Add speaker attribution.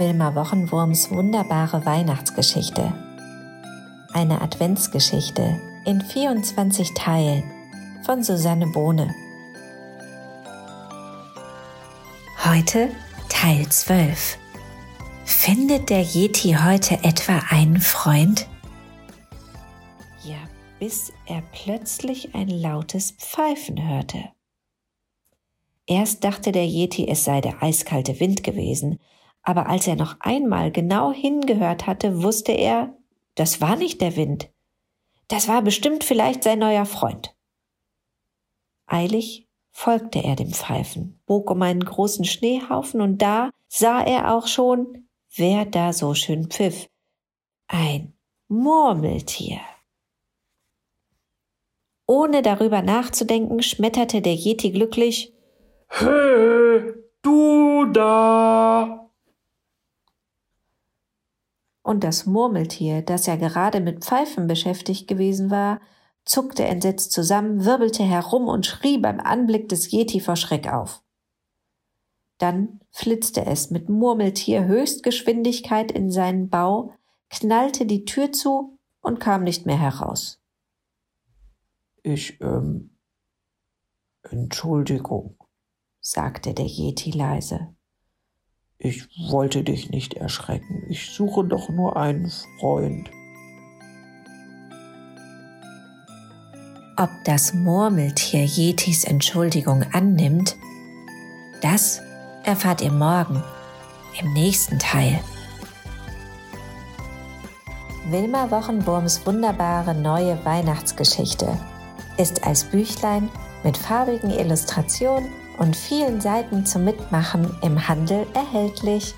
Speaker 1: Wilma Wochenwurms wunderbare Weihnachtsgeschichte. Eine Adventsgeschichte in 24 Teilen von Susanne Bohne. Heute Teil 12. Findet der Yeti heute etwa einen Freund? Ja, bis er plötzlich ein lautes Pfeifen hörte. Erst dachte der Yeti, es sei der eiskalte Wind gewesen, aber als er noch einmal genau hingehört hatte, wusste er, das war nicht der Wind. Das war bestimmt vielleicht sein neuer Freund. Eilig folgte er dem Pfeifen, bog um einen großen Schneehaufen und da sah er auch schon, wer da so schön pfiff. Ein Murmeltier. Ohne darüber nachzudenken, schmetterte der Yeti glücklich
Speaker 2: Hey, du da!
Speaker 1: Und das Murmeltier, das ja gerade mit Pfeifen beschäftigt gewesen war, zuckte entsetzt zusammen, wirbelte herum und schrie beim Anblick des Yeti vor Schreck auf. Dann flitzte es mit Murmeltier Höchstgeschwindigkeit in seinen Bau, knallte die Tür zu und kam nicht mehr heraus.
Speaker 2: Ich, ähm, Entschuldigung,
Speaker 1: sagte der Yeti leise.
Speaker 2: Ich wollte dich nicht erschrecken. Ich suche doch nur einen Freund.
Speaker 1: Ob das Murmeltier Yetis Entschuldigung annimmt, das erfahrt ihr morgen im nächsten Teil. Wilma Wochenwurms wunderbare neue Weihnachtsgeschichte ist als Büchlein mit farbigen Illustrationen und vielen Seiten zum Mitmachen im Handel erhältlich.